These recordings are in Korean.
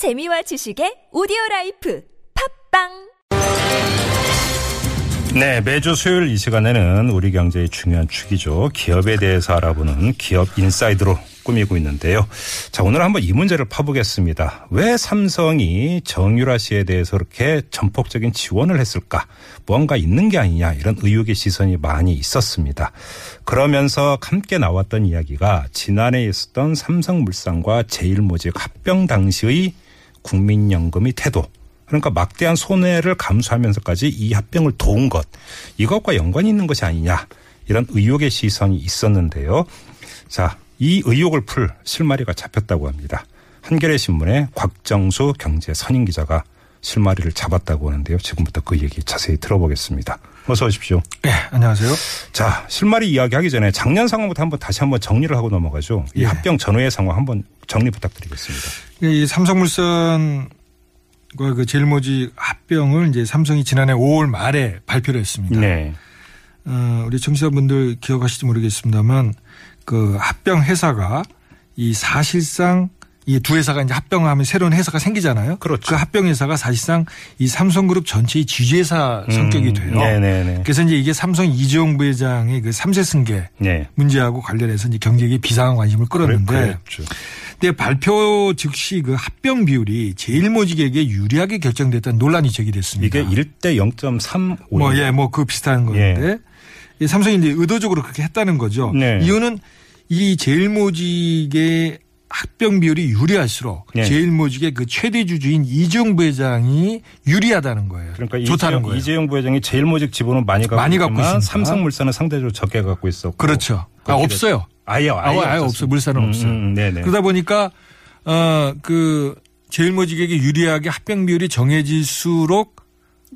재미와 지식의 오디오 life 팟빵 네, 매주 수요일 이 시간에는 우리 경제의 중요한 축이죠. 기업에 대해서 알아보는 기업 inside로 꾸미고 있는데요. 자, 오늘 한번 이 문제를 파보겠습니다. 왜 삼성이 정유라 씨에 대해서 그렇게 전폭적인 지원을 했을까? 뭔가 있는 게 아니냐 이런 의혹의 시선이 많이 있었습니다. 그러면서 함께 나왔던 이야기가 지난해 있었던 삼성물산과 제일모직 합병 당시의 국민연금의 태도 그러니까 막대한 손해를 감수하면서까지 이 합병을 도운 것 이것과 연관이 있는 것이 아니냐 이런 의혹의 시선이 있었는데요. 자, 이 의혹을 풀 실마리가 잡혔다고 합니다. 한겨레 신문의 곽정수 경제 선임 기자가 실마리를 잡았다고 하는데요. 지금부터 그 얘기 자세히 들어보겠습니다. 어서 오십시오. 네, 안녕하세요. 자, 실마리 이야기하기 전에 작년 상황부터 한번 다시 한번 정리를 하고 넘어가죠. 이 예. 합병 전후의 상황 한번 정리 부탁드리겠습니다. 이 삼성물산 과 그 제일모직 합병을 이제 삼성이 지난해 5월 말에 발표를 했습니다. 네. 어, 우리 청취자분들 기억하실지 모르겠습니다만 그 합병 회사가 이 사실상 이 두 회사가 이제 합병하면 새로운 회사가 생기잖아요. 그렇죠. 그 합병 회사가 사실상 이 삼성그룹 전체의 지주회사 성격이 돼요. 음, 네네네. 그래서 이제 이게 삼성 이재용 부회장의 그 삼세 승계 네. 문제하고 관련해서 이제 경제에 비상한 관심을 끌었는데 그랬죠. 근데 발표 즉시 그 합병 비율이 제일모직에게 유리하게 결정됐다는 논란이 제기됐습니다. 이게 1대 0.35. 뭐, 예, 뭐 그 비슷한 건데 이 삼성이 이제 의도적으로 그렇게 했다는 거죠. 네. 이유는 이 제일모직의 합병 비율이 유리할수록 네. 제일모직의 그 최대 주주인 이재용 부회장이 유리하다는 거예요. 그러니까 좋다는 이재용, 거예요. 이재용 부회장이 제일모직 지분은 많이 갖고 많이 갖고 있습니다. 삼성물산은 상대적으로 적게 갖고 있었고. 그렇죠. 아, 없어요. 아예 아예, 아예, 아예 없어요. 물산은 음, 없어요. 음, 네네. 그러다 보니까 어그 제일모직에게 유리하게 합병 비율이 정해질수록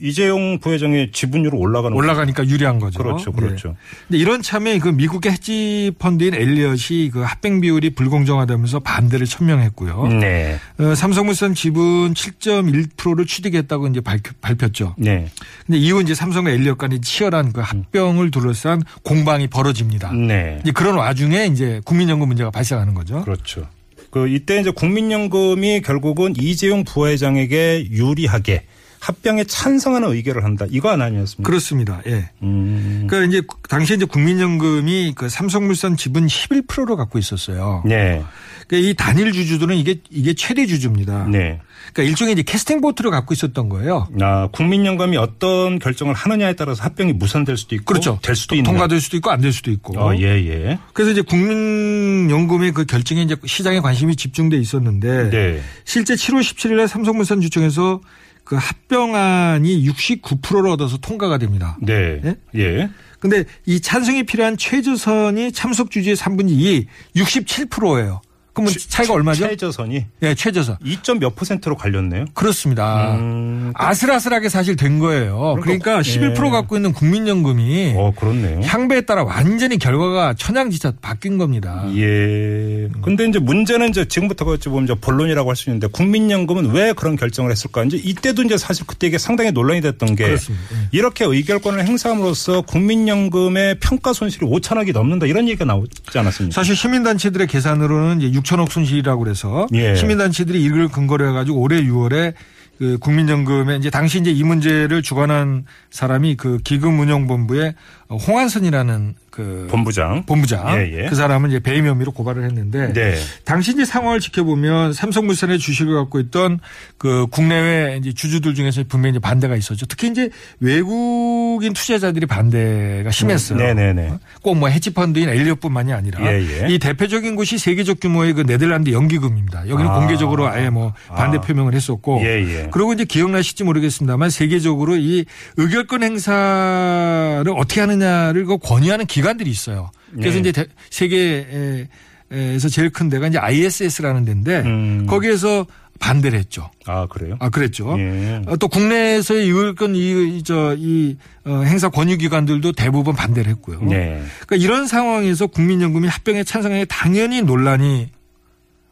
이재용 부회장의 지분율은 올라가는 올라가니까 유리한 거죠. 그렇죠, 예. 그렇죠. 근데 이런 참에 그 미국의 헤지 펀드인 엘리엇이 그 합병 비율이 불공정하다면서 반대를 천명했고요. 네, 어, 삼성물산 지분 7.1%를 취득했다고 이제 밝, 발표죠. 네, 근데 이후 이제 삼성과 엘리엇 간의 치열한 그 합병을 둘러싼 공방이 벌어집니다. 네. 이제 그런 와중에 이제 국민연금 문제가 발생하는 거죠. 그렇죠. 그 이때 이제 국민연금이 결국은 이재용 부회장에게 유리하게 합병에 찬성하는 의결을 한다. 이거 하나 아니었습니까? 그렇습니다. 예. 음, 그러니까 이제 당시에 이제 국민연금이 그 삼성물산 지분 11%를 갖고 있었어요. 네, 그러니까 이 단일 주주들은 이게 이게 최대 주주입니다. 네. 그러니까 일종의 이제 캐스팅 보트를 갖고 있었던 거예요. 아, 국민연금이 어떤 결정을 하느냐에 따라서 합병이 무산될 수도 있고 그렇죠. 될 수도 있는. 통과될 수도 있고 안 될 수도 있고. 어, 예, 예. 그래서 이제 국민연금의 그 결정에 이제 시장에 관심이 집중돼 있었는데 네. 실제 7월 17일에 삼성물산 주총에서 그 합병안이 69%를 얻어서 통과가 됩니다. 네. 예? 예. 근데 이 찬성이 필요한 최저선이 참석 주주의 3분의 2, 67%예요. 그러면 차이가 얼마죠? 최저선이 예, 최저선. 2점 몇 퍼센트로 갈렸네요. 그렇습니다. 음, 아슬아슬하게 사실 된 거예요. 그러니까, 그러니까, 11% 예. 갖고 있는 국민연금이 어, 그렇네요. 향배에 따라 완전히 결과가 천양지차 바뀐 겁니다. 예. 근데 이제 문제는 이제 지금부터 어찌 보면 이제 본론이라고 할 수 있는데 국민연금은 왜 그런 결정을 했을까? 이제 이때도 이제 사실 그때 이게 상당히 논란이 됐던 게 그렇습니다. 예. 이렇게 의결권을 행사함으로써 국민연금의 평가 손실이 5천억이 넘는다 이런 얘기가 나오지 않았습니까? 사실 시민단체들의 계산으로는 이제 6천억 손실이라고 그래서 예. 시민단체들이 이걸 근거로 해가지고 올해 6월에 그 국민연금에 이제 당시 이제 이 문제를 주관한 사람이 그 기금운용본부의 홍한선이라는 그 본부장. 본부장 예, 예. 그 사람은 이제 배임 혐의로 고발을 했는데 네. 당시 이제 상황을 지켜보면 삼성물산의 주식을 갖고 있던 그 국내외 이제 주주들 중에서 분명히 이제 반대가 있었죠. 특히 이제 외국인 투자자들이 반대가 심했어요. 음, 네네네. 꼭 뭐 헤지펀드인 엘리엇뿐만이 아니라 예, 예. 이 대표적인 곳이 세계적 규모의 그 네덜란드 연기금입니다. 여기는 아. 공개적으로 아예 뭐 반대 아. 표명을 했었고 예, 예. 그리고 이제 기억나실지 모르겠습니다만 세계적으로 이 의결권 행사를 어떻게 하느냐를 그 권유하는 기관 들이 있어요. 그래서 네. 이제 대- 세계에서 제일 큰 데가 이제 ISS라는 데인데 음. 거기에서 반대를 했죠. 아, 그래요? 아 그랬죠. 예. 어, 또 국내에서의 의결권 이저이 어, 행사 권유 기관들도 대부분 반대를 했고요. 네. 그러니까 이런 상황에서 국민연금이 합병에 찬성하에 당연히 논란이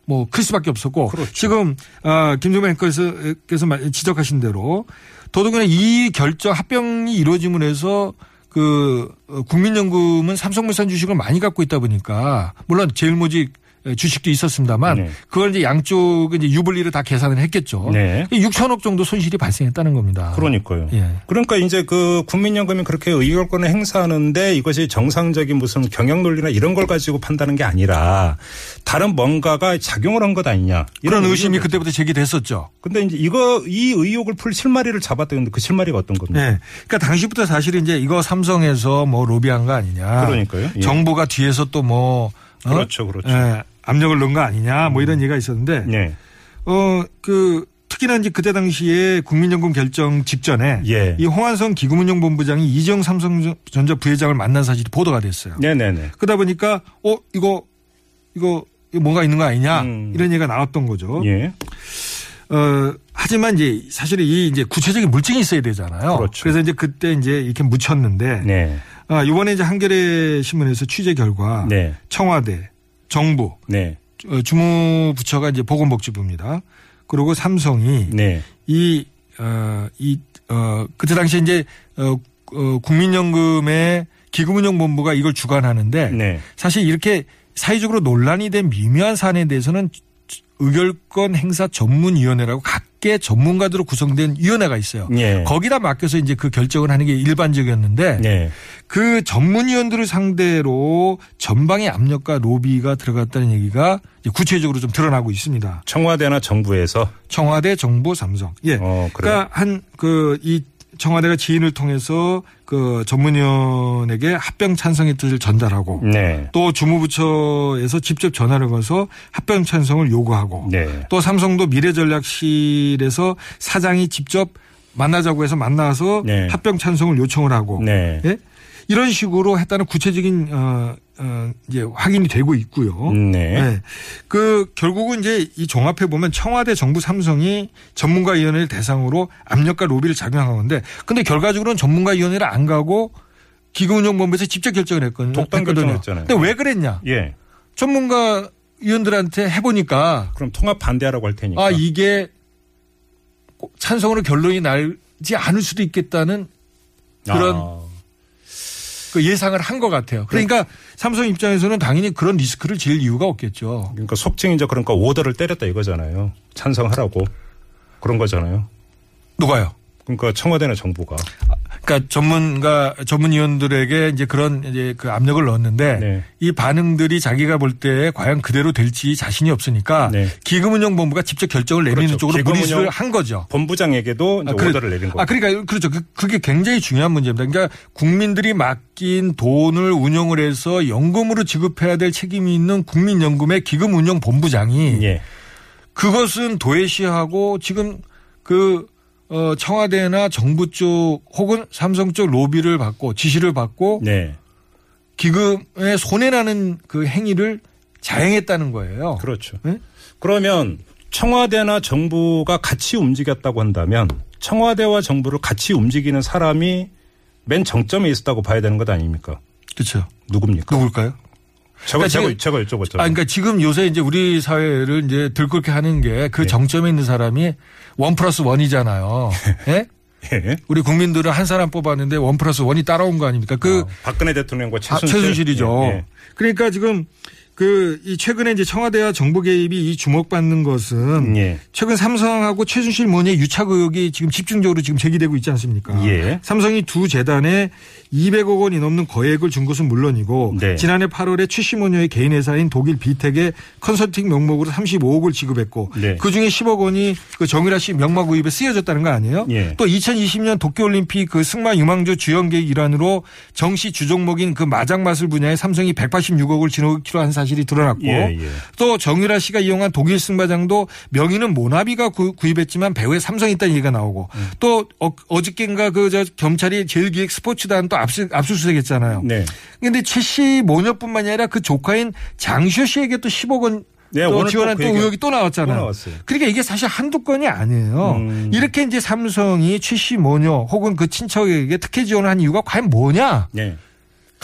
뭐 클 수밖에 없었고 그렇죠. 지금 아, 김종만 앵커께서 말- 지적하신 대로 더더군다나 이 결정 합병이 이루어짐으로 해서 그 어, 국민연금은 삼성물산 주식을 많이 갖고 있다 보니까 물론 제일모직 주식도 있었습니다만 네. 그걸 이제 양쪽은 이제 유불리를 다 계산을 했겠죠. 네. 6천억 정도 손실이 발생했다는 겁니다. 그러니까요. 예. 그러니까 이제 그 국민연금이 그렇게 의결권을 행사하는데 이것이 정상적인 무슨 경영 논리나 이런 걸 가지고 판다는 게 아니라 다른 뭔가가 작용을 한 것 아니냐. 이런 의심이 그때부터 제기됐었죠. 근데 이제 이거 이 의혹을 풀 실마리를 잡았다는데 그 실마리가 어떤 겁니까? 네. 그러니까 당시부터 사실 이제 이거 삼성에서 뭐 로비한 거 아니냐. 그러니까요. 예. 정부가 뒤에서 또뭐 어? 그렇죠, 그렇죠. 예, 압력을 넣은 거 아니냐 뭐 이런 얘기가 있었는데 네. 어그 특히나 이제 그때 당시에 국민연금 결정 직전에 예. 이 홍한성 기금운용 본부장이 이정 삼성전자 부회장을 만난 사실이 보도가 됐어요. 네네네. 그러다 보니까 어 이거 이거 뭔가 있는 거 아니냐 음. 이런 얘기가 나왔던 거죠. 예. 어, 하지만 이제 사실은 이 이제 구체적인 물증이 있어야 되잖아요. 그렇죠. 래서 이제 그때 이제 이렇게 묻혔는데 네. 아, 이번에 이제 한겨레 신문에서 취재 결과 네. 청와대, 정부, 네. 어, 주무부처가 이제 보건복지부입니다. 그리고 삼성이 네. 이, 어, 이, 어, 그때 당시에 이제, 어, 어, 국민연금의 기금운용본부가 이걸 주관하는데 네. 사실 이렇게 사회적으로 논란이 된 미묘한 사안에 대해서는 의결권 행사 전문위원회라고 각 계 전문가들로 구성된 위원회가 있어요. 예. 거기다 맡겨서 이제 그 결정을 하는 게 일반적이었는데 네. 그 전문위원들을 상대로 전방의 압력과 로비가 들어갔다는 얘기가 구체적으로 좀 드러나고 있습니다. 청와대나 정부에서 청와대, 정부, 삼성. 예. 어? 그러니까 한 그 이 청와대가 지인을 통해서 그 전문위원에게 합병 찬성의 뜻을 전달하고 네. 또 주무부처에서 직접 전화를 걸어서 합병 찬성을 요구하고 네. 또 삼성도 미래전략실에서 사장이 직접 만나자고 해서 만나서 네. 합병 찬성을 요청을 하고 네. 예? 이런 식으로 했다는 구체적인 어, 어 이제 확인이 되고 있고요. 네. 네. 그 결국은 이제 이 종합해 보면 청와대 정부 삼성이 전문가위원회를 대상으로 압력과 로비를 작용한 건데 근데 결과적으로는 전문가위원회를 안 가고 기금운용본부에서 직접 결정을 했거든요. 독단. 결정했잖아요. 근데 왜 그랬냐? 예. 전문가 위원들한테 해보니까 그럼 통합 반대하라고 할 테니까. 아 이게 꼭 찬성으로 결론이 날지 않을 수도 있겠다는 그런 아. 그 예상을 한 것 같아요. 그러니까 삼성 입장에서는 당연히 그런 리스크를 질 이유가 없겠죠. 그러니까 속칭 이제 그러니까 오더를 때렸다 이거잖아요. 찬성하라고 그런 거잖아요. 누가요? 그러니까 청와대나 정부가. 그러니까 전문가 전문위원들에게 이제 그런 이제 그 압력을 넣었는데 네. 이 반응들이 자기가 볼 때 과연 그대로 될지 자신이 없으니까 네. 기금운용본부가 직접 결정을 내리는 그렇죠. 쪽으로 무리수를 한 거죠. 본부장에게도 이제 아, 그래- 오더를 내린 거고. 아, 그러니까 그렇죠. 그- 그게 굉장히 중요한 문제입니다. 그러니까 국민들이 맡긴 돈을 운영을 해서 연금으로 지급해야 될 책임이 있는 국민연금의 기금운용본부장이 예. 그것은 도외시하고 지금 그 어, 청와대나 정부 쪽 혹은 삼성 쪽 로비를 받고 지시를 받고 네. 기금에 손해나는 그 행위를 자행했다는 거예요. 그렇죠. 네? 그러면 청와대나 정부가 같이 움직였다고 한다면 청와대와 정부를 같이 움직이는 사람이 맨 정점에 있었다고 봐야 되는 것 아닙니까? 그렇죠. 누굽니까? 누굴까요? 제가, 그러니까 제가, 지금- 제가 여쭤봤잖아요. 아, 그러니까 지금 요새 이제 우리 사회를 이제 들끓게 하는 게그 네. 정점에 있는 사람이 one plus one이잖아요. 예? 예. 우리 국민들은 한 사람 뽑았는데 one plus one이 따라온 거 아닙니까? 그 어, 박근혜 대통령과 아, 최순실. 최순실이죠. 예, 예. 그러니까 지금 그 이 최근에 이제 청와대와 정부 개입이 이 주목받는 것은 예. 최근 삼성하고 최순실 모녀의 유착 의혹이 지금 집중적으로 지금 제기되고 있지 않습니까? 예. 삼성이 두 재단에 200억 원이 넘는 거액을 준 것은 물론이고 네. 지난해 8월에 최씨 모녀의 개인 회사인 독일 비텍에 컨설팅 명목으로 35억을 지급했고 네. 그 중에 10억 원이 그 정유라 씨 명마 구입에 쓰여졌다는 거 아니에요? 예. 또 2020년 도쿄올림픽 그 승마 유망주 주연 계획 일환으로 정시 주종목인 그 마장마술 분야에 삼성이 186억을 지급키로 한 사실 이 드러났고 예, 예. 또 정유라 씨가 이용한 독일 승마장도 명의는 모나비가 구, 구입했지만 배후에 삼성이 있다는 얘기가 나오고 음. 또 어, 어저께인가 그 저 경찰이 제일기획 스포츠단 또 압수, 압수수색했잖아요. 네. 근데 최씨 모녀뿐만이 아니라 그 조카인 장시호 씨에게 또 10억 원 네, 또 지원한 또또그 의혹이 또 나왔잖아요. 또. 그러니까 이게 사실 한두 건이 아니에요. 음. 이렇게 이제 삼성이 최씨 모녀 혹은 그 친척에게 특혜 지원을 한 이유가 과연 뭐냐? 네.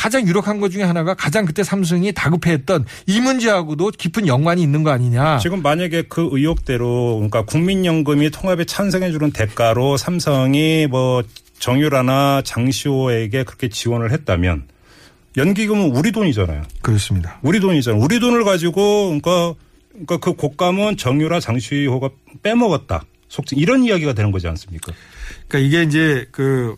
가장 유력한 것 중에 하나가 가장 그때 삼성이 다급해했던 이 문제하고도 깊은 연관이 있는 거 아니냐. 지금 만약에 그 의혹대로 그러니까 국민연금이 통합에 찬성해 주는 대가로 삼성이 뭐 정유라나 장시호에게 그렇게 지원을 했다면 연기금은 우리 돈이잖아요. 그렇습니다. 우리 돈이잖아요. 우리 돈을 가지고 그러니까 그러니까 그 곡감은 정유라 장시호가 빼먹었다. 속칭 이런 이야기가 되는 거지 않습니까? 그러니까 이게 이제 그,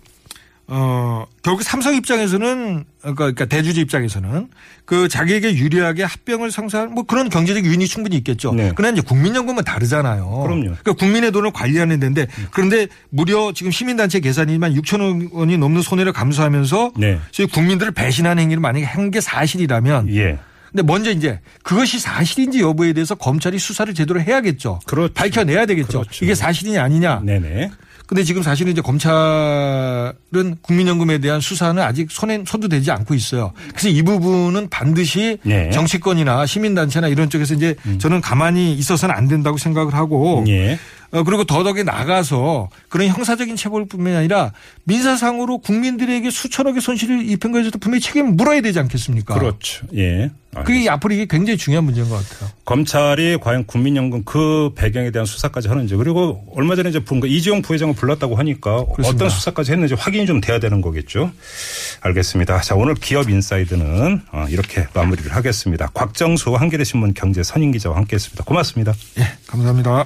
어, 결국 삼성 입장에서는 그러니까, 그러니까 대주주 입장에서는 그 자기에게 유리하게 합병을 상사하는 뭐 그런 경제적 요인이 충분히 있겠죠. 네. 그러나 이제 국민연금은 다르잖아요. 그럼요. 그러니까 국민의 돈을 관리하는 데인데 그런데 무려 지금 시민단체 계산이지만 6천억 원이 넘는 손해를 감수하면서 네. 저희 국민들을 배신하는 행위를 만약에 한 게 사실이라면 예. 근데 먼저 이제 그것이 사실인지 여부에 대해서 검찰이 수사를 제대로 해야겠죠. 그렇죠. 밝혀내야 되겠죠. 그렇죠. 이게 사실이냐 아니냐. 네네. 근데 지금 사실은 이제 검찰은 국민연금에 대한 수사는 아직 손에 손도 대지 않고 있어요. 그래서 이 부분은 반드시 네. 음. 정치권이나 시민단체나 이런 쪽에서 이제 저는 가만히 있어서는 안 된다고 생각을 하고 예. 어, 그리고 더더욱이 나가서 그런 형사적인 처벌뿐만 아니라 민사상으로 국민들에게 수천억의 손실을 입힌 것에도 분명히 책임을 물어야 되지 않겠습니까? 그렇죠. 예. 그게 앞으로 이게 굉장히 중요한 문제인 것 같아요. 검찰이 과연 국민연금 그 배경에 대한 수사까지 하는지 그리고 얼마 전에 이제 본 거 이재용 부회장을 불렀다고 하니까 그렇습니다. 어떤 수사까지 했는지 확인이 좀 돼야 되는 거겠죠. 알겠습니다. 자 오늘 기업 인사이드는 어, 이렇게 마무리를 하겠습니다. 곽정수 한겨레 신문 경제 선임 기자와 함께했습니다. 고맙습니다. 예, 감사합니다.